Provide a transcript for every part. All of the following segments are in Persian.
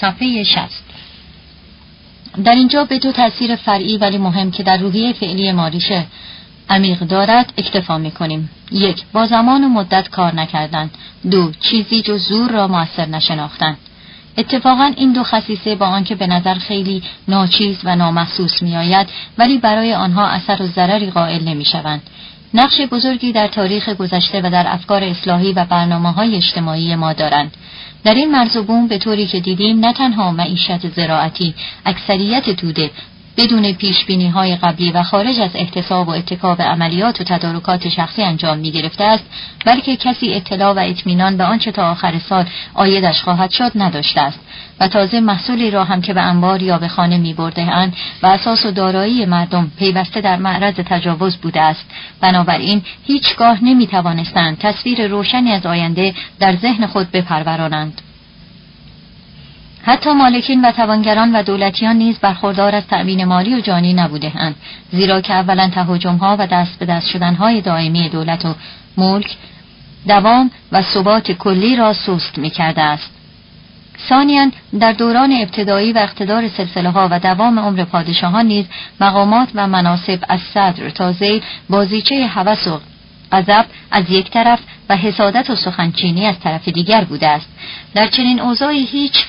صفحه 60 در اینجا به دو تاثیر فرعی ولی مهم که در روحیه فعلی ماریشه عمیق دارد اکتفا می کنیم. یک با زمان و مدت کار نکردن دو چیزی جز زور را موثر نشناختن اتفاقا این دو خصیصه با آنکه به نظر خیلی ناچیز و نامحسوس می آید ولی برای آنها اثر و ضرری قائل نمی شوند. نقش بزرگی در تاریخ گذشته و در افکار اصلاحی و برنامه های اجتماعی ما دارند. در این مرزوبون به طوری که دیدیم نه تنها معیشت زراعتی اکثریت توده بدون پیش بینی های قبلی و خارج از احتساب و اتکاب عملیات و تدارکات شخصی انجام می گرفته است بلکه کسی اطلاع و اطمینان به آنچه تا آخر سال آیدش خواهد شد نداشته است. و تازه محصولی را هم که به انبار یا به خانه می برده اند و اساس و دارایی مردم پیوسته در معرض تجاوز بوده است. بنابراین هیچگاه نمی توانستند تصویر روشنی از آینده در ذهن خود بپرورانند. حتی مالکین و توانگران و دولتیان نیز برخوردار از تأمین مالی و جانی نبوده اند. زیرا که اولا ها و دست به دست های دائمی دولت و ملک دوام و ثبات کلی را سست می کرده است. ثانیا در دوران ابتدایی و اقتدار سلسله ها و دوام عمر پادشاهان نیز مقامات و مناسب از صدر تا زیل بازیچه هوس و غضب از یک طرف و حسادت و سخنچینی از طرف دیگر بوده است. در چنین اوضاعی هیچ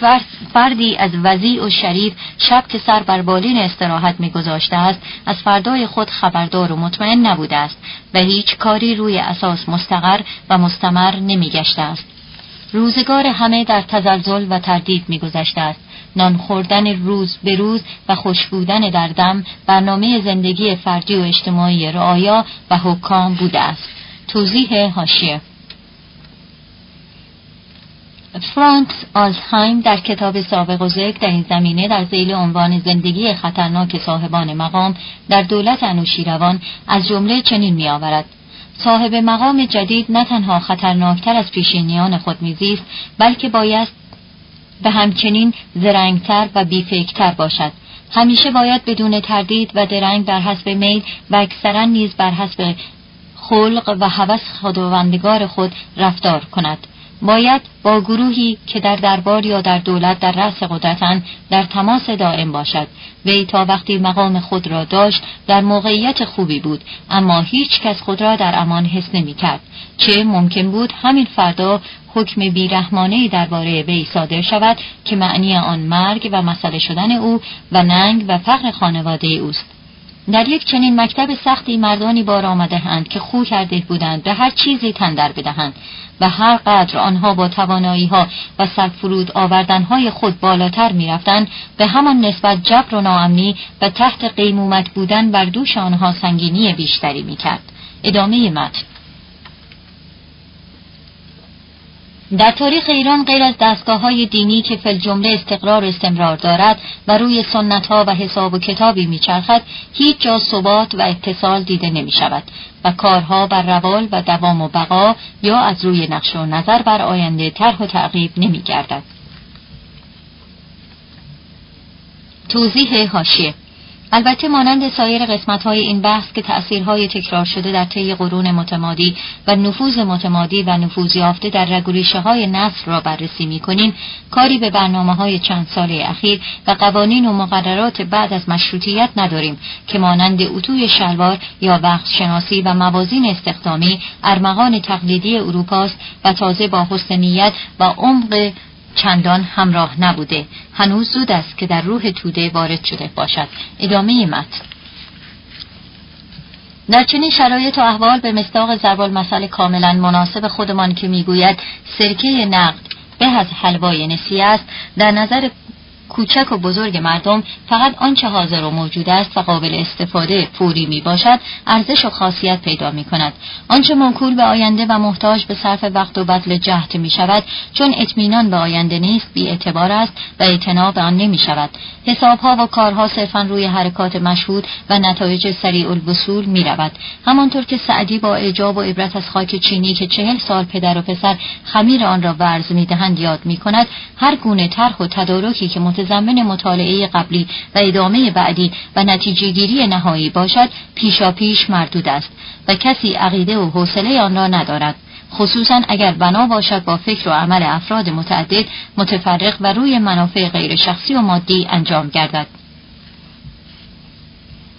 فردی از وضیع و شریف شب که سر بر بالین استراحت میگذاشته است از فردای خود خبردار و مطمئن نبوده است و هیچ کاری روی اساس مستقر و مستمر نمیگشته است. روزگار همه در تزلزل و تردید میگذشته است. نان خوردن روز به روز و خوش بودن در دم برنامه زندگی فردی و اجتماعی رعایا و حکام بوده است. توضیح هاشیه فرانکس آلزهایم در کتاب سابق و ذکر در این زمینه در زیل عنوان زندگی خطرناک صاحبان مقام در دولت انوشیروان از جمله چنین میآورد. صاحب مقام جدید نه تنها خطرناکتر از پیشینیان خود میزیست بلکه باید به همچنین زرنگتر و بیفکتر باشد. همیشه باید بدون تردید و درنگ بر حسب میل و اکثرا نیز بر حسب خلق و هوس خداوندگار خود رفتار کند. باید با گروهی که در دربار یا در دولت در رأس قدرتن در تماس دائم باشد. وی تا وقتی مقام خود را داشت در موقعیت خوبی بود اما هیچ کس خود را در امان حس نمی کرد. چه ممکن بود همین فردا حکم بیرحمانه درباره وی صادر شود که معنی آن مرگ و مسئله شدن او و ننگ و فقر خانواده اوست. در یک چنین مکتب سختی مردانی بار آمده هند که خو کرده بودند به هر چیزی تندر بدهند و هر قدر آنها با توانایی ها و سرفرود آوردن های خود بالاتر می‌رفتند به همان نسبت جبر و ناامنی و تحت قیمومت بودن بر دوش آنها سنگینی بیشتری می‌کرد. ادامه متن. در تاریخ ایران غیر از دستگاه های دینی که فل جمله استقرار استمرار دارد و روی سنت ها و حساب و کتابی میچرخد هیچ جا ثبات و اتصال دیده نمی شود و کارها بر روال و دوام و بقا یا از روی نقش و نظر بر آینده طرح و تعقیب نمی گردد. توضیح هاشیه البته مانند سایر قسمت های این بحث که تأثیرهای تکرار شده در طی قرون متمادی و نفوذ متمادی و نفوذ یافته در رگوریشه های نسل را بررسی می کنیم کاری به برنامه های چند سال اخیر و قوانین و مقررات بعد از مشروطیت نداریم که مانند اتوی شلوار یا وقت شناسی و موازین استخدامی ارمغان تقلیدی اروپاست و تازه با حسن نیت و عمق چندان همراه نبوده. هنوز زود است که در روح توده وارد شده باشد. ادامه متن. در چنین شرایط و احوال به مستاق زربال مسئله کاملا مناسب خودمان که می‌گوید سرکه نقد به از حلوای نسی است. در نظر کوچک و بزرگ مردم فقط آنچه حاضر و موجود است و قابل استفاده فوری می باشد ارزش و خاصیت پیدا می کند آنچه منکول به آینده و محتاج به صرف وقت و بدل جهد می شود چون اطمینان به آینده نیست بی اعتبار است و اعتنا به آن نمی شود حسابها و کارها صرفا روی حرکات مشهود و نتایج سریع الوصول می رود همانطور که سعدی با اعجاب و عبرت از خاک چینی که چهل سال پدر و پسر خمیر آن را ورز می دهند یاد می کند هر گونه طرح و تدارکی که متضمن مطالعه قبلی و ادامه بعدی و نتیجه گیری نهایی باشد پیشا پیش مردود است و کسی عقیده و حوصله آن را ندارد. خصوصا اگر بنا باشد با فکر و عمل افراد متعدد متفرق و روی منافع غیر شخصی و مادی انجام گردد.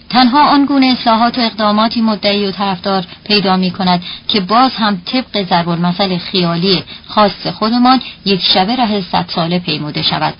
تنها آنگونه اصلاحات و اقداماتی مدعی و طرفدار پیدا می کند که باز هم طبق ضرب المثل خیالی خاص خودمان یک شبه ره صد ساله پیموده شود.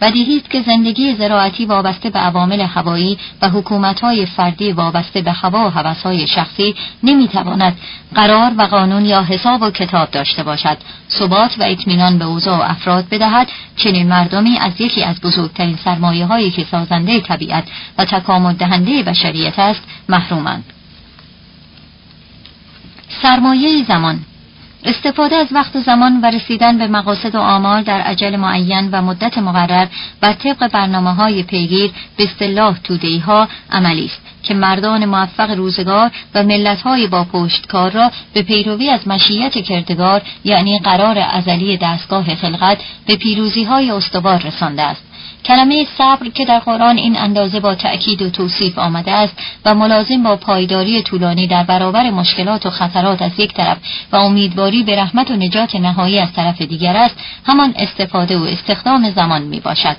بدیهی است که زندگی زراعتی وابسته به عوامل هوایی و حکومتهای فردی وابسته به هوا و هوسهای شخصی نمی‌تواند قرار و قانون یا حساب و کتاب داشته باشد. ثبات و اطمینان به اوضاع و افراد بدهد. چنین مردمی از یکی از بزرگترین سرمایه هایی که سازنده طبیعت و تکامل دهنده بشریت است محرومند. سرمایه زمان. استفاده از وقت و زمان و رسیدن به مقاصد و آمال در عجل معین و مدت مقرر بر طبق برنامه های پیگیر به اصطلاح تودهی ها عملی است که مردان موفق روزگار و ملت های با پشتکار را به پیروی از مشیت کردگار یعنی قرار ازلی دستگاه خلقت به پیروزی های استوار رسانده است. کلمه صبر که در قرآن این اندازه با تأکید و توصیف آمده است و ملازم با پایداری طولانی در برابر مشکلات و خطرات از یک طرف و امیدواری به رحمت و نجات نهایی از طرف دیگر است همان استفاده و استخدام زمان می باشد.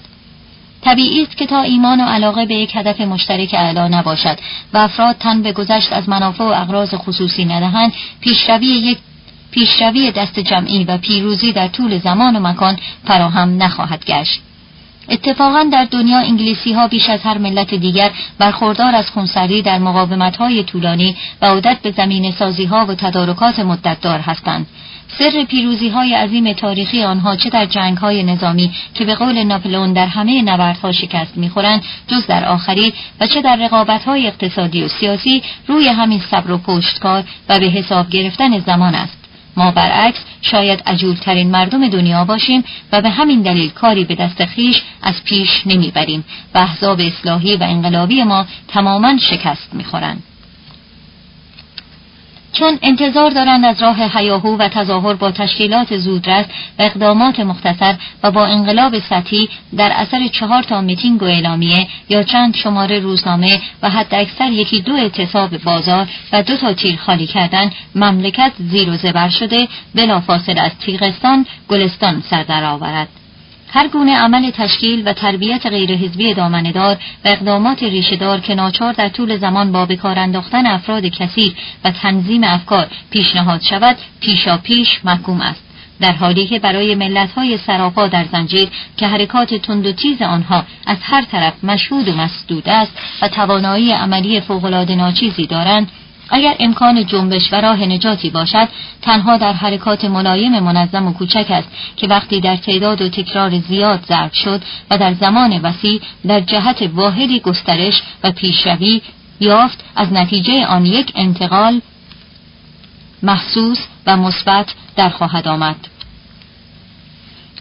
طبیعی است که تا ایمان و علاقه به یک هدف مشترک اعلا نباشد و افراد تن به گذشت از منافع و اغراض خصوصی ندهند پیشروی یک پیشروی دست جمعی و پیروزی در طول زمان و مکان فراهم نخواهد گشت اتفاقا در دنیا انگلیسی ها بیش از هر ملت دیگر برخوردار از خونسردی در مقاومت های طولانی و عودت به زمین سازی ها و تدارکات مدتدار هستند. سر پیروزی های عظیم تاریخی آنها چه در جنگ های نظامی که به قول ناپلئون در همه نبردها شکست می‌خورند جز در آخری و چه در رقابت های اقتصادی و سیاسی روی همین صبر و پشتکار و به حساب گرفتن زمان است ما برعکس شاید عجولترین مردم دنیا باشیم و به همین دلیل کاری به دست خیش از پیش نمی‌بریم و احزاب اصلاحی و انقلابی ما تماما شکست می‌خورند. چون انتظار دارند از راه حیاهو و تظاهر با تشکیلات زودرس و اقدامات مختصر و با انقلاب سطحی در اثر چهار تا میتینگ و اعلامیه یا چند شماره روزنامه و حتی اکثر یکی دو اعتصاب بازار و دو تا تیر خالی کردن مملکت زیر و زبر شده بلافاصله از تیغستان گلستان سر آورد. هر گونه عمل تشکیل و تربیت غیرحزبی دامندار و اقدامات ریشهدار که ناچار در طول زمان با بکار انداختن افراد کثیر و تنظیم افکار پیشنهاد شود پیشا پیش محکوم است. در حالی که برای ملتهای سراپا در زنجیر که حرکات تند و تیز آنها از هر طرف مشهود و مسدود است و توانایی عملی فوقالعاده ناچیزی دارند اگر امکان جنبش و راه نجاتی باشد تنها در حرکات ملایم منظم و کوچک است که وقتی در تعداد و تکرار زیاد ضرب شد و در زمان وسیع در جهت واحدی گسترش و پیشروی یافت از نتیجه آن یک انتقال محسوس و مثبت در خواهد آمد.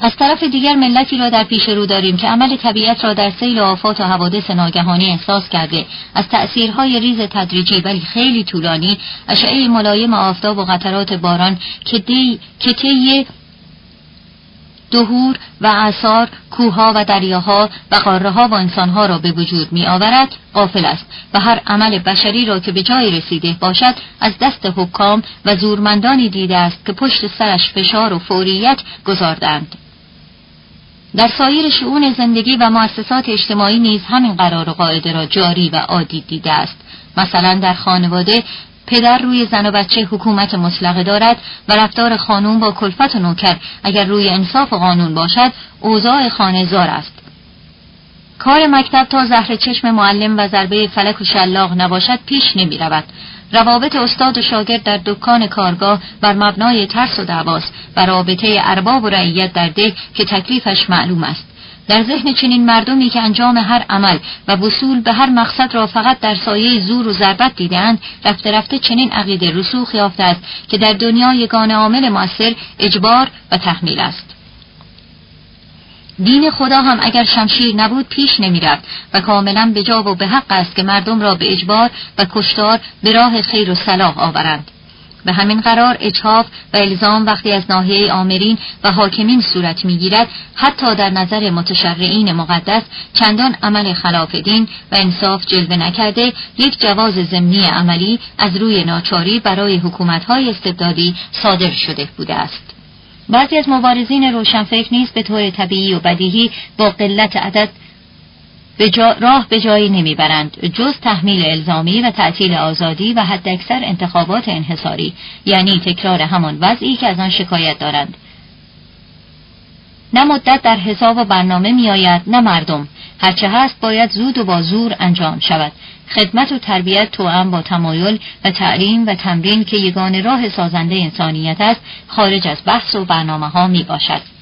از طرف دیگر ملتی را در پیش رو داریم که عمل طبیعت را در سیل آفات و حوادث ناگهانی احساس کرده. از تأثیرهای ریز تدریجی ولی خیلی طولانی اشعه ملایم آفتاب و قطرات باران که طی دهور و اثار کوها و دریاها و قاره ها و انسانها را به وجود می آورد قافل است و هر عمل بشری را که به جای رسیده باشد از دست حکام و زورمندانی دیده است که پشت سرش فشار و فوریت گذاردند. در سایر شعون زندگی و مؤسسات اجتماعی نیز همین قرار و قاعده را جاری و عادی دیده است. مثلا در خانواده پدر روی زن و بچه حکومت مطلقه دارد و رفتار خانوم با کلفت و نوکر اگر روی انصاف و قانون باشد اوضاع خانه زار است. کار مکتب تا زهر چشم معلم و ضربه فلک و شلاق نباشد پیش نمی رود. روابط استاد و شاگرد در دکان کارگاه بر مبنای ترس و دعواست و رابطه ارباب و رعیت در ده که تکلیفش معلوم است. در ذهن چنین مردمی که انجام هر عمل و وصول به هر مقصد را فقط در سایه زور و ضربت دیدند رفته رفته چنین عقیده رسوخ یافته است که در دنیا یگان عامل موثر اجبار و تحمیل است. دین خدا هم اگر شمشیر نبود پیش نمی‌رفت و کاملا به جا و به حق است که مردم را به اجبار و کشتار به راه خیر و صلاح آورند. به همین قرار اچاف و الزام وقتی از ناحیه آمرین و حاکمین صورت می‌گیرد حتی در نظر متشرعین مقدس چندان عمل خلاف دین و انصاف جلوه نکرده یک جواز ضمنی عملی از روی ناچاری برای حکومتهای استبدادی صادر شده بوده است. بعضی از مبارزین روشنفکر نیز به طور طبیعی و بدیهی با قلت عدد به جا راه به جایی نمی‌برند جز تحمیل الزامی و تعطیل آزادی و حداکثر انتخابات انحصاری یعنی تکرار همان وضعی که از آن شکایت دارند. نه مدت در حساب و برنامه میآید نه مردم هرچه هست باید زود و با زور انجام شود خدمت و تربیت توأم با تمایل و تعلیم و تمرین که یگان راه سازنده انسانیت است خارج از بحث و برنامه ها می باشد.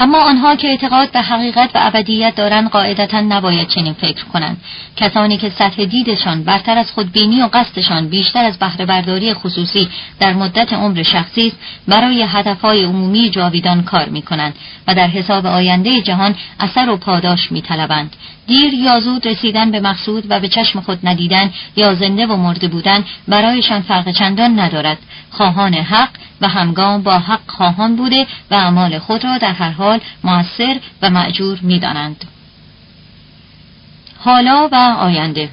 اما آنها که اعتقاد به حقیقت و ابدیت دارند قاعدتا نباید چنین فکر کنند کسانی که سطح دیدشان برتر از خودبینی و قصدشان بیشتر از بهره برداری خصوصی در مدت عمر شخصی است برای هدفهای عمومی جاویدان کار می کنند و در حساب آینده جهان اثر و پاداش می طلبند. دیر یا زود رسیدن به مقصود و به چشم خود ندیدن یا زنده و مرده بودن برایشان فرق چندان ندارد خواهان حق و همگام با حق خواهان بوده و اعمال خود را در هر حال موثر و معجور می‌دانند. حالا و آینده.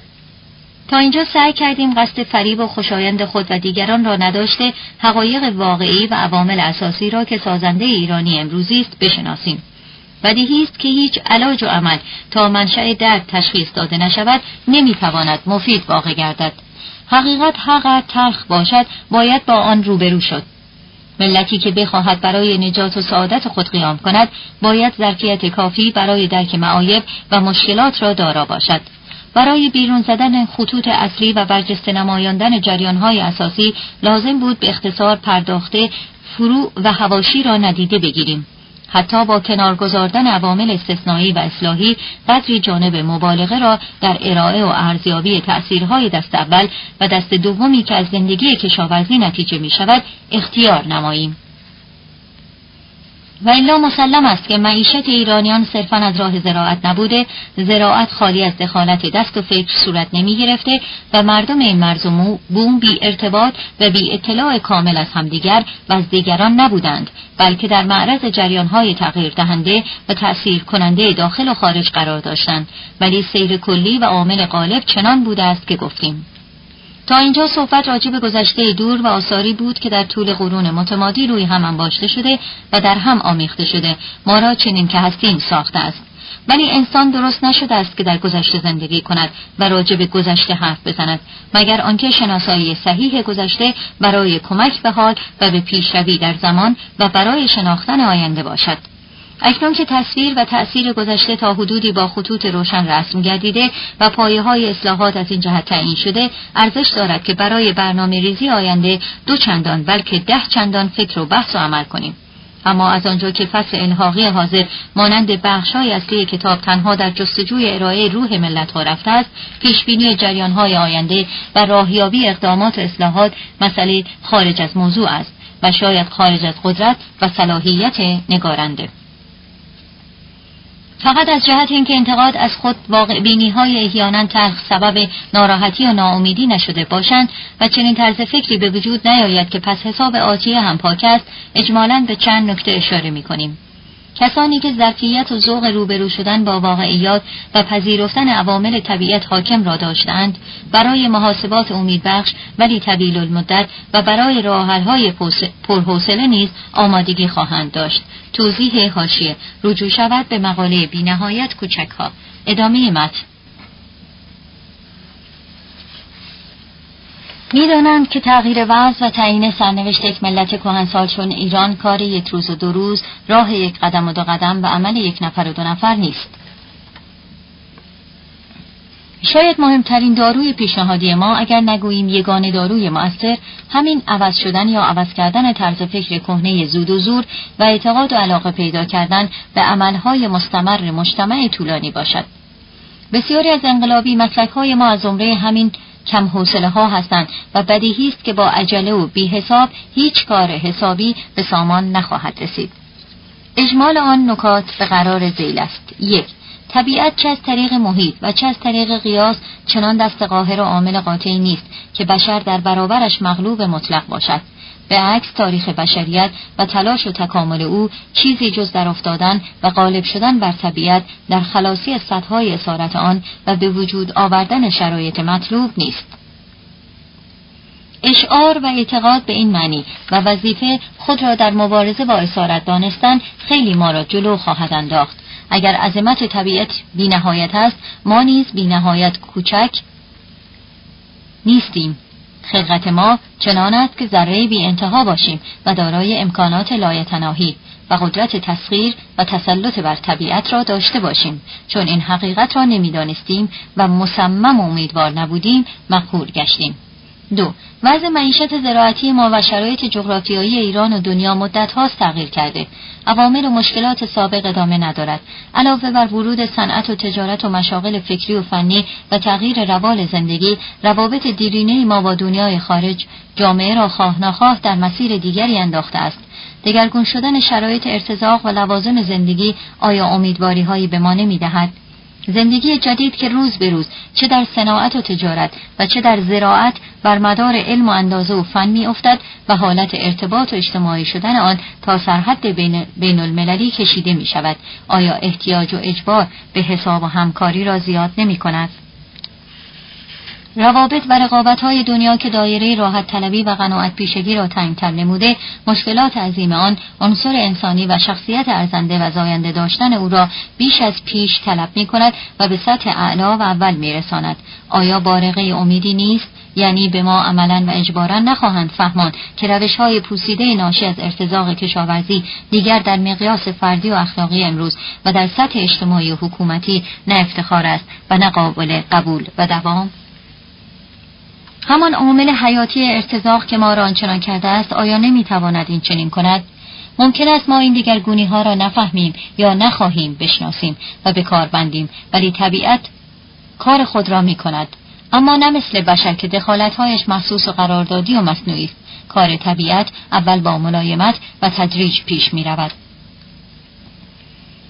تا اینجا سعی کردیم قصد فریب و خوشایند خود و دیگران را نداشته حقایق واقعی و عوامل اساسی را که سازنده ایرانی امروزی است بشناسیم. بدیهی است که هیچ علاج و عمل تا منشأ درد تشخیص داده نشود نمی‌تواند مفید واقع گردد. حقیقت هر تلخ باشد باید با آن روبرو شد. ملتی که بخواهد برای نجات و سعادت خود قیام کند باید ظرفیت کافی برای درک معایب و مشکلات را دارا باشد. برای بیرون زدن خطوط اصلی و برجسته نمایاندن جریانهای اساسی لازم بود به اختصار پرداخته فرو و هواشی را ندیده بگیریم. حتی با کنار گذاردن عوامل استثنایی و اصلاحی قدری جانب مبالغه را در ارائه و ارزیابی تأثیرهای دست اول و دست دومی که از زندگی کشاورزی نتیجه می شود اختیار نماییم. و الا مسلم است که معیشت ایرانیان صرفا از راه زراعت نبوده زراعت خالی از دخالت دست و فکر صورت نمی گرفته و مردم این مرز و بوم بی ارتباط و بی اطلاع کامل از همدیگر و از دیگران نبودند بلکه در معرض جریانهای تغییر دهنده و تأثیر کننده داخل و خارج قرار داشتند. ولی سیر کلی و عامل غالب چنان بوده است که گفتیم. تا اینجا صحبت راجع به گذشته دور و آثاری بود که در طول قرون متمادی روی هم انباشته شده و در هم آمیخته شده. ما را چنین که هستیم ساخته است. ولی انسان درست نشده است که در گذشته زندگی کند و راجع به گذشته حرف بزند مگر آنکه شناسایی صحیح گذشته برای کمک به حال و به پیشروی در زمان و برای شناختن آینده باشد. اکنون که تصویر و تأثیر گذشته تا حدودی با خطوط روشن رسم گردیده و پایه های اصلاحات از این جهت تعیین شده ارزش دارد که برای برنامه ریزی آینده دو چندان بلکه ده چندان فکر و بحث و عمل کنیم. اما از آنجا که فصل انحاقی حاضر مانند های اصلی کتاب تنها در جستجوی ارائه روح ملت ها رفته است پیشبینی های آینده و راهیابی اقدامات و اصلاحات مسئله خارج از موضوع است و شاید خارج از قدرت و صلاحیت نگارنده. فقط از جهت اینکه انتقاد از خود واقع بینی های احیانا تلخ سبب ناراحتی و ناامیدی نشده باشند و چنین طرز فکری به وجود نیاید که پس حساب آتیه هم پاک است اجمالا به چند نکته اشاره می کنیم. کسانی که ظرفیت و ذوق روبرو شدن با واقعیات و پذیرفتن عوامل طبیعت حاکم را داشتند برای محاسبات امیدبخش ولی طویل المدت و برای راحلهای پرحوصله نیز آمادگی خواهند داشت. توضیح حاشیه. رجوع شود به مقاله بینهایت کوچک ها ادامه متن. می‌دانند که تغییر وضع و تعیین سرنوشت یک ملت کهنسال چون ایران کار یک روز و دو روز راه یک قدم و دو قدم و عمل یک نفر و دو نفر نیست. شاید مهمترین داروی پیشنهادی ما اگر نگوییم یگان داروی مؤثر همین عوض شدن یا عوض کردن طرز فکر کهنه زود و زور و اعتقاد و علاقه پیدا کردن به عملهای مستمر مجتمع طولانی باشد. بسیاری از انقلابی مسلک های ما از زمره همین کم حوصله ها هستند و بدیهی است که با عجله و بی حساب هیچ کار حسابی به سامان نخواهد رسید. اجمال آن نکات به قرار زیل است. یک طبیعت چه از طریق محیط و چه از طریق قیاس چنان دست قاهر و عامل قاطعی نیست که بشر در برابرش مغلوب مطلق باشد به عکس تاریخ بشریت و تلاش و تکامل او چیزی جز در افتادن و غالب شدن بر طبیعت در خلاصی سطحهای اسارت آن و به وجود آوردن شرایط مطلوب نیست. اشعار و اعتقاد به این معنی و وظیفه خود را در مبارزه با اسارت دانستن خیلی ما را جلو خواهد انداخت. اگر عظمت طبیعت بینهایت است ما نیز بینهایت کوچک نیستیم. خلقت ما چنان است که ذره بی انتها باشیم و دارای امکانات لایتناهی و قدرت تسخیر و تسلط بر طبیعت را داشته باشیم. چون این حقیقت را نمی‌دانستیم و مصمم امیدوار نبودیم مقهور گشتیم. دو وضع معیشت زراعتی ما و شرایط جغرافیایی ایران و دنیا مدت هاست تغییر کرده. عوامل و مشکلات سابق ادامه ندارد. علاوه بر ورود صنعت و تجارت و مشاغل فکری و فنی و تغییر روال زندگی روابط دیرینه ما با دنیای خارج جامعه را خواه نخواه در مسیر دیگری انداخته است. دگرگون شدن شرایط ارتزاق و لوازم زندگی آیا امیدواری هایی به ما نمی‌دهد؟ زندگی جدید که روز به روز چه در صناعت و تجارت و چه در زراعت بر مدار علم و اندازه و فن می افتد و حالت ارتباط و اجتماعی شدن آن تا سرحد بین, بین المللی کشیده می شود آیا احتیاج و اجبار به حساب و همکاری را زیاد نمی کند؟ روابط و رقابت های دنیا که دایره راحت طلبی و قناعت پیشگی را تنگتر نموده مشکلات عظیم آن عنصر انسانی و شخصیت ارزنده و زاینده داشتن او را بیش از پیش طلب می کند و به سطح اعلا و اول می رساند. آیا بارقه امیدی نیست؟ یعنی به ما عملا و اجبارا نخواهند فهمان که روش های پوسیده ناشی از ارتزاق کشاورزی دیگر در مقیاس فردی و اخلاقی امروز و در سطح اجتماعی و حکومتی نه افتخار است و نه قابل قبول و دوام همان عامل حیاتی ارتزاق که ما را آنچنان کرده است آیا نمی‌تواند این چنین کند؟ ممکن است ما این دیگرگونی ها را نفهمیم یا نخواهیم بشناسیم و به کار بندیم ولی طبیعت کار خود را می کند اما نه مثل بشر که دخالتهایش محسوس و قراردادی و مصنوعی است. کار طبیعت اول با ملایمت و تدریج پیش می رود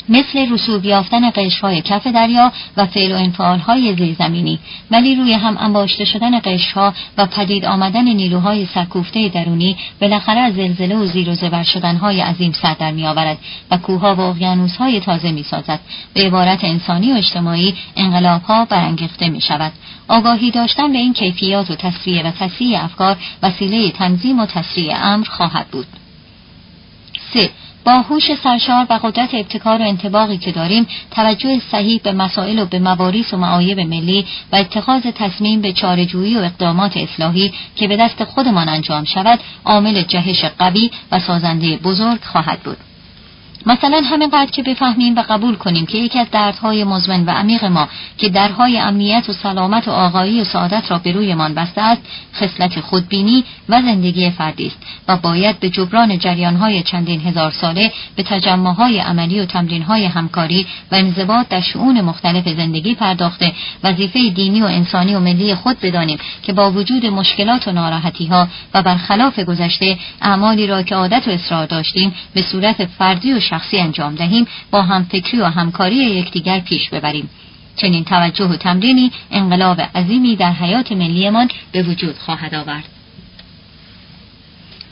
مثل رسوب یافتن قشرهای کف دریا و فعل و انفعالهای زیرزمینی ولی روی هم انباشته شدن قشرها و پدید آمدن نیروهای سرکوفته درونی بالاخره از زلزله و زیر و زبر شدنهای عظیم سر در میآورد و کوهها و اقیانوسهای تازه می‌سازد به عبارت انسانی و اجتماعی انقلابها برانگیخته می شود آگاهی داشتن به این کیفیات و تصریه و تصریح افکار وسیله تنظیم و تسریع امر خواهد بود 3. با هوش سرشار و قدرت ابتکار و انتباقی که داریم توجه صحیح به مسائل و به مواریس و معایب ملی و اتخاذ تصمیم به چارجویی و اقدامات اصلاحی که به دست خودمان انجام شود عامل جهش قوی و سازنده بزرگ خواهد بود. مثلا همینقدر که بفهمیم و قبول کنیم که یکی از دردهای مزمن و عمیق ما که درهای امنیت و سلامت و آقایی و سعادت را به رویمان بسته است خصلت خودبینی و زندگی فردی است و باید به جبران جریانهای چندین هزار ساله به تجمعهای عملی و تمرینهای همکاری و انضباط در شعون مختلف زندگی پرداخته وظیفه دینی و انسانی و ملی خود بدانیم که با وجود مشکلات و ناراحتی ها و برخلاف گذشته اعمالی را که عادت و اصرار داشتیم به صورت فردی و شخصی انجام دهیم با همفکری و همکاری یکدیگر پیش ببریم. چنین توجه و تمرینی انقلاب عظیمی در حیات ملیمان به وجود خواهد آورد.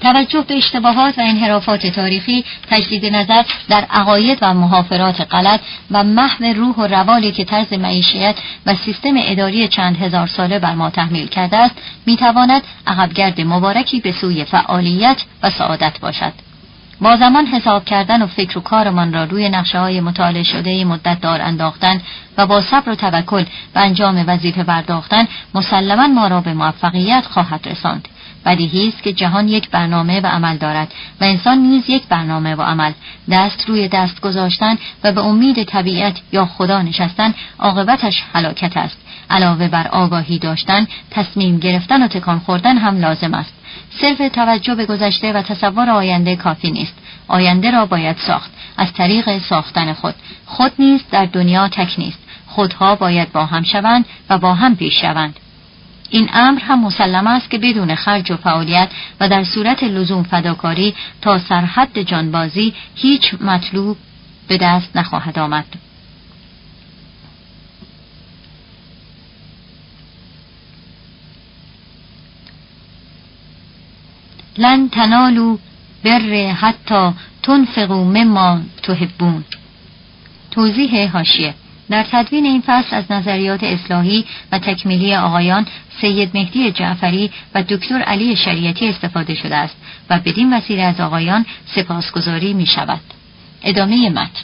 توجه به اشتباهات و انحرافات تاریخی تجدید نظر در عقاید و محافرات غلط و محو روح و روالی که طرز معیشیت و سیستم اداری چند هزار ساله بر ما تحمیل کرده است می‌تواند عقبگرد مبارکی به سوی فعالیت و سعادت باشد. با زمان حساب کردن و فکر و کارمان را روی نقشه های مطالعه شده مدت دار انداختن و با صبر و توکل و انجام وظیفه برداختن مسلما ما را به موفقیت خواهد رساند. بدیهی است که جهان یک برنامه و عمل دارد و انسان نیز یک برنامه و عمل. دست روی دست گذاشتن و به امید طبیعت یا خدا نشستن عاقبتش هلاکت است. علاوه بر آگاهی داشتن تصمیم گرفتن و تکان خوردن هم لازم است. صرف توجه به گذشته و تصور آینده کافی نیست. آینده را باید ساخت. از طریق ساختن خود. خود نیست در دنیا تک نیست. خودها باید با هم شوند و با هم پیش شوند. این امر هم مسلم است که بدون خرج و فعالیت و در صورت لزوم فداکاری تا سرحد جانبازی هیچ مطلوب به دست نخواهد آمد. لن تنالو بر حتی تنفقو مما تحبون. توضیح هاشیه در تدوین این فصل از نظریات اصلاحی و تکمیلی آقایان سید مهدی جعفری و دکتر علی شریعتی استفاده شده است و بدین وسیله از آقایان سپاسگزاری می شود. ادامه متن.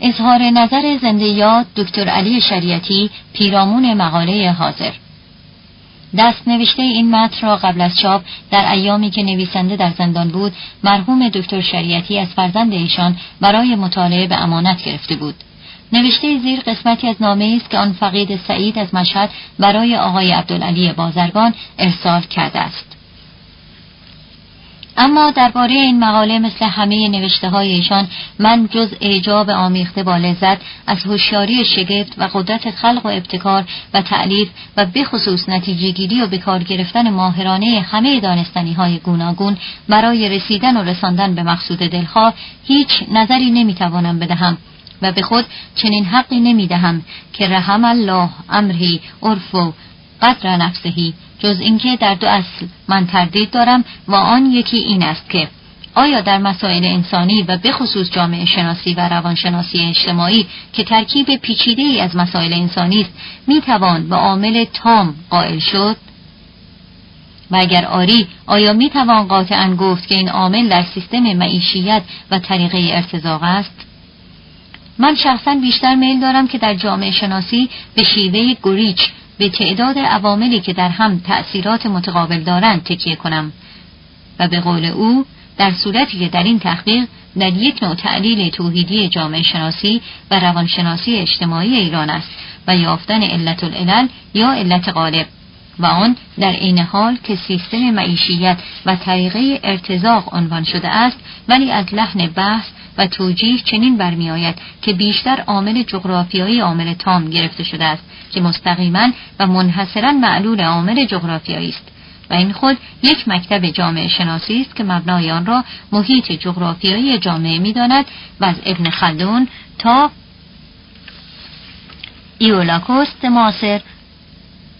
اظهار نظر زنده یاد دکتر علی شریعتی پیرامون مقاله حاضر. دست نوشته این متن را قبل از چاپ در ایامی که نویسنده در زندان بود مرحوم دکتر شریعتی از فرزند ایشان برای مطالعه به امانت گرفته بود. نوشته زیر قسمتی از نامه است که آن فقید سعید از مشهد برای آقای عبدالعلی بازرگان ارسال کرده است. اما درباره این مقاله مثل همه نوشته های ایشان من جز اعجاب آمیخته با لذت از هوشیاری شگفت و قدرت خلق و ابتکار و تعلیف و بخصوص نتیجه گیری و بکار گرفتن ماهرانه همه دانستنی های گوناگون برای رسیدن و رساندن به مقصود دلخواه هیچ نظری نمی‌توانم بدهم و به خود چنین حقی نمی‌دهم که رحم الله امری عرف و قدر نفسهی جز اینکه در دو اصل من تردید دارم و آن یکی این است که آیا در مسائل انسانی و به خصوص جامعه شناسی و روانشناسی اجتماعی که ترکیب پیچیده ای از مسائل انسانی است می توان به عامل تام قائل شد؟ و اگر آری آیا می توان قاطعا گفت که این عامل در سیستم معیشیت و طریقه ارتزاق است؟ من شخصا بیشتر میل دارم که در جامعه شناسی به شیوه گریچ به تعداد عواملی که در هم تأثیرات متقابل دارند تکیه کنم و به قول او در صورتی که در این تحقیق در یک نوع تعلیل توحیدی جامعه شناسی و روانشناسی اجتماعی ایران است و یافتن علت العلل یا علت غالب و آن در عین حال که سیستم معیشیت و طریقه ارتزاق عنوان شده است ولی از لحن بحث و توجیه چنین برمیآید که بیشتر عامل جغرافیایی عامل تام گرفته شده است که مستقیما و منحصرا معلول عامل جغرافیایی است. و این خود یک مکتب جامعه شناسی است که مبنای آن را محیط جغرافیایی جامعه می‌داند و از ابن خلدون تا ایولاکوست معاصر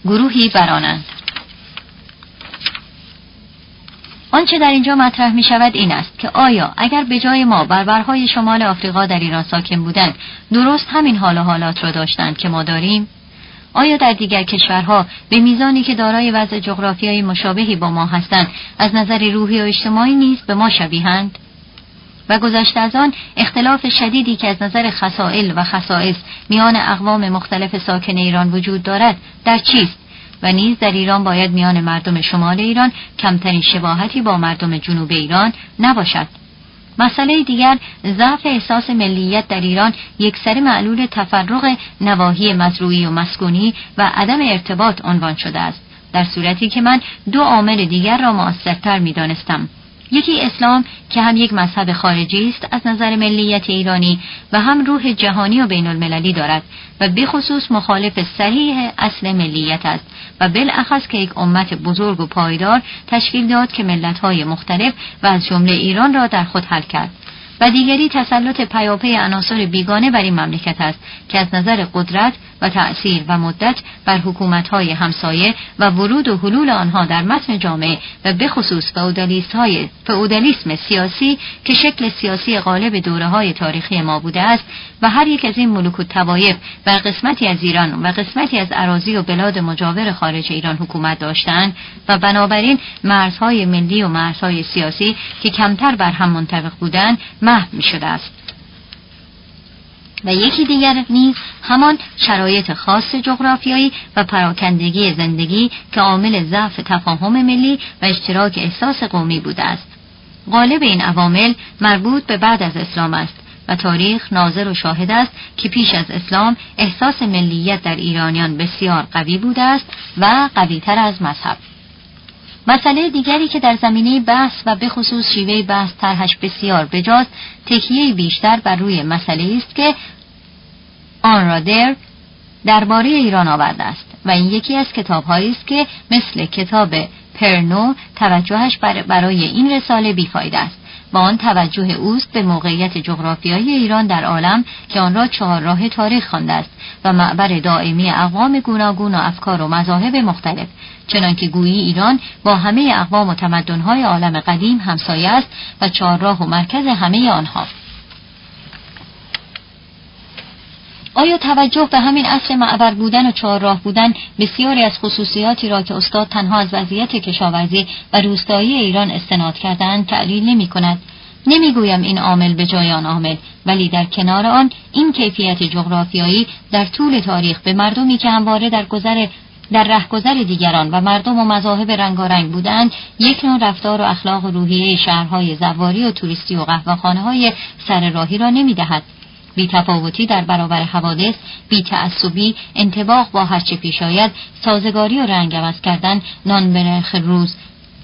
گروهی برانند. آنچه در اینجا مطرح می شود این است که آیا اگر به جای ما بربرهای شمال آفریقا در ایران ساکن بودند درست همین حال و حالات را داشتند که ما داریم؟ آیا در دیگر کشورها به میزانی که دارای وضع جغرافیایی مشابهی با ما هستند از نظر روحی و اجتماعی نیز به ما شبیهند و گذشته از آن اختلاف شدیدی که از نظر خصائل و خصائص میان اقوام مختلف ساکن ایران وجود دارد در چیست؟ و نیز در ایران باید میان مردم شمال ایران کمترین شباهتی با مردم جنوب ایران نباشد. مسئله دیگر ضعف احساس ملیت در ایران یکسره معلول تفرق نواحی مزروعی و مسکونی و عدم ارتباط عنوان شده است. در صورتی که من دو عامل دیگر را موثرتر می‌دانستم. یکی اسلام که هم یک مذهب خارجی است از نظر ملیت ایرانی و هم روح جهانی و بین المللی دارد و بخصوص مخالف صحیح اصل ملیت است و بالاخص که یک امت بزرگ و پایدار تشکیل داد که ملتهای مختلف و از جمله ایران را در خود حل کرد. و دیگری تسلط پیاپی عناصر بیگانه بر این مملکت است که از نظر قدرت و تأثیر و مدت بر حکومتهای همسایه و ورود و حلول آنها در متن جامعه و بخصوص فئودالیسم سیاسی که شکل سیاسی غالب دوره های تاریخی ما بوده است و هر یک از این ملوک و توایف بر قسمتی از ایران و قسمتی از عراضی و بلاد مجاور خارج ایران حکومت داشتند و بنابراین مرزهای ملی و مرزهای سیاسی که کمتر بر هم منطبق بودند محو شده است. و یکی دیگر نیز همان شرایط خاص جغرافیایی و پراکندگی زندگی که عامل ضعف تفاهم ملی و اشتراک احساس قومی بوده است. غالب این عوامل مربوط به بعد از اسلام است و تاریخ ناظر و شاهد است که پیش از اسلام احساس ملیت در ایرانیان بسیار قوی بوده است و قویتر از مذهب. مسئله دیگری که در زمینه بحث و به خصوص شیوه بحث طرحش بسیار بجاست تکیه بیشتر بر روی مسئله است که آن را در درباره ایران آورده است و این یکی از کتابهایی است که مثل کتاب پرنو توجهش برای این رساله بیفایده است. با آن توجه اوست به موقعیت جغرافیایی ایران در عالم که آن را چهار راه تاریخ خوانده است و معبر دائمی اقوام گوناگون و افکار و مذاهب مختلف. چنانکه گویی ایران با همه اقوام و تمدنهای عالم قدیم همسایه است و چهارراه و مرکز همه آنها. آیا توجه به همین اصل معبر بودن و چهارراه بودن بسیاری از خصوصیاتی را که استاد تنها از وضعیت کشاورزی و روستایی ایران استناد کردن تعلیل نمی کند؟ نمی‌گویم این عامل به جای آن عامل ولی در کنار آن این کیفیت جغرافیایی در طول تاریخ به مردمی که همواره در گذر در رهگذر دیگران و مردم و مذاهب رنگارنگ بودند یک نوع رفتار و اخلاق و روحیه شهرهای زواری و توریستی و قهوهخانه های سر راهی را نمی‌دهد. تفاوتی در برابر حوادث بیتعصبی انتباق با هرچه پیش آید سازگاری و رنگ عوض کردن نان به روز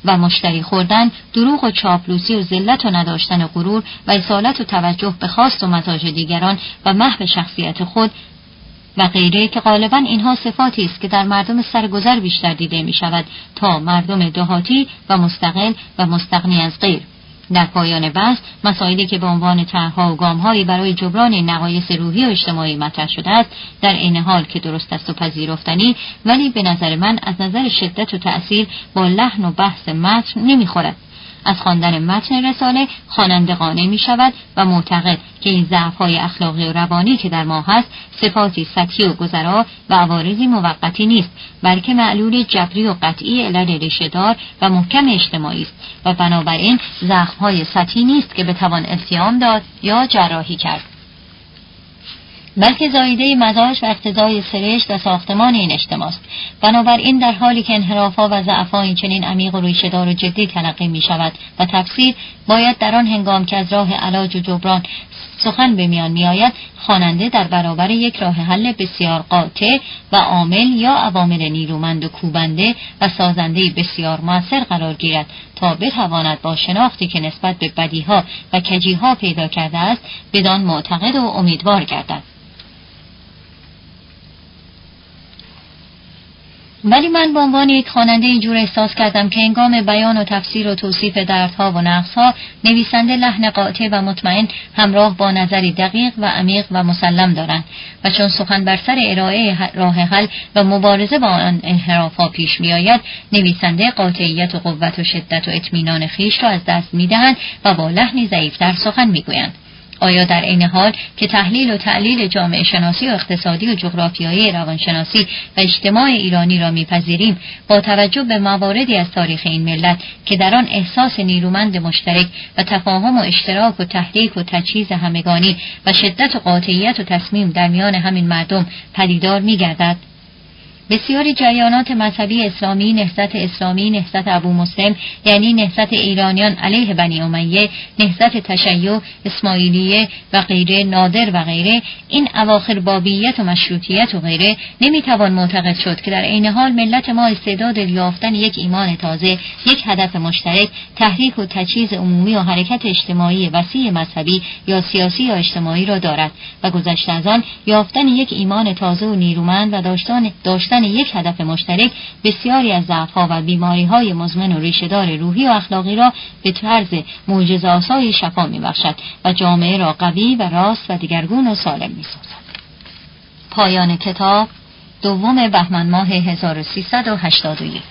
و مشتری خوردن دروغ و چاپلوسی و ذلت و نداشتن غرور و اصالت و توجه به خواست و مزاج دیگران و محو شخصیت خود و غیره که غالبا اینها صفاتی است که در مردم سرگذر بیشتر دیده می شود تا مردم دهاتی و مستقل و مستغنی از غیر. در پایان بحث مسائلی که به عنوان طرحها و گامهایی برای جبران نقایص روحی و اجتماعی مطرح شده است در عین حال که درست است و پذیرفتنی ولی به نظر من از نظر شدت و تأثیر با لحن و بحث متن نمی‌خورد. از خواندن متن رساله خواننده قانع می شود و معتقد که این ضعف اخلاقی و روانی که در ما هست صفاتی سطحی و گذرا و عوارضی موقتی نیست بلکه معلول جبری و قطعی علل ریشهدار و محکم اجتماعی است و بنابراین زخم های سطحی نیست که بتوان التیام داد یا جراحی کرد. بلکه زایده مزاج و اقتضای سرشت و ساختمان این اجتماع است. بنابراین در حالی که انحرافها و ضعفها این چنین عمیق و ریشهدار و جدی تلقی می شود و تفسیر باید در آن هنگام که از راه علاج و جبران سخن به میان میآید خواننده در برابر یک راه حل بسیار قاطع و عامل یا عوامل نیرومند و کوبنده و سازنده بسیار موثر قرار گیرد تا بتواند با شناختی که نسبت به بدیها و کجیها پیدا کرده است بدان معتقد و امیدوار گردد. ولی من به عنوان یک خواننده اینجور احساس کردم که انگام بیان و تفسیر و توصیف دردها و نقصها نویسنده لحن قاطع و مطمئن همراه با نظری دقیق و عمیق و مسلم دارند و چون سخن بر سر ارائه راه حل و مبارزه با آن انحرافها پیش میآید نویسنده قاطعیت و قوت و شدت و اطمینان خیش را از دست می‌دهند و با لحنی ضعیفتر سخن می‌گویند. آیا در عین حال که تحلیل و تعلیل جامعه شناسی و اقتصادی و جغرافیایی روانشناسی و اجتماع ایرانی را میپذیریم با توجه به مواردی از تاریخ این ملت که در آن احساس نیرومند مشترک و تفاهم و اشتراک و تحریک و تجهیز همگانی و شدت و قاطعیت و تصمیم در میان همین مردم پدیدار میگردد؟ بسیاری جریانات مذهبی اسلامی نهضت اسلامی نهضت ابو مسلم یعنی نهضت ایرانیان علیه بنی امیه نهضت تشیع اسماعیلیه و غیره نادر و غیره این اواخر بابیت و مشروطیت و غیره نمی‌توان معتقد شد که در عین حال ملت ما استعداد یافتن یک ایمان تازه یک هدف مشترک تحریک و تجهیز عمومی و حرکت اجتماعی وسیع مذهبی یا سیاسی یا اجتماعی را دارد و گذشته از آن یافتن یک ایمان تازه و نیرومند و داشتن, داشتن یک هدف مشترک بسیاری از ضعفها و های مزمن و ریشهدار روحی و اخلاقی را به طرز معجزه‌آسای شفا میبخشد و جامعه را قوی و راست و دیگرگون و سالم می‌سازد. پایان کتاب دوم بهمن ماه 1381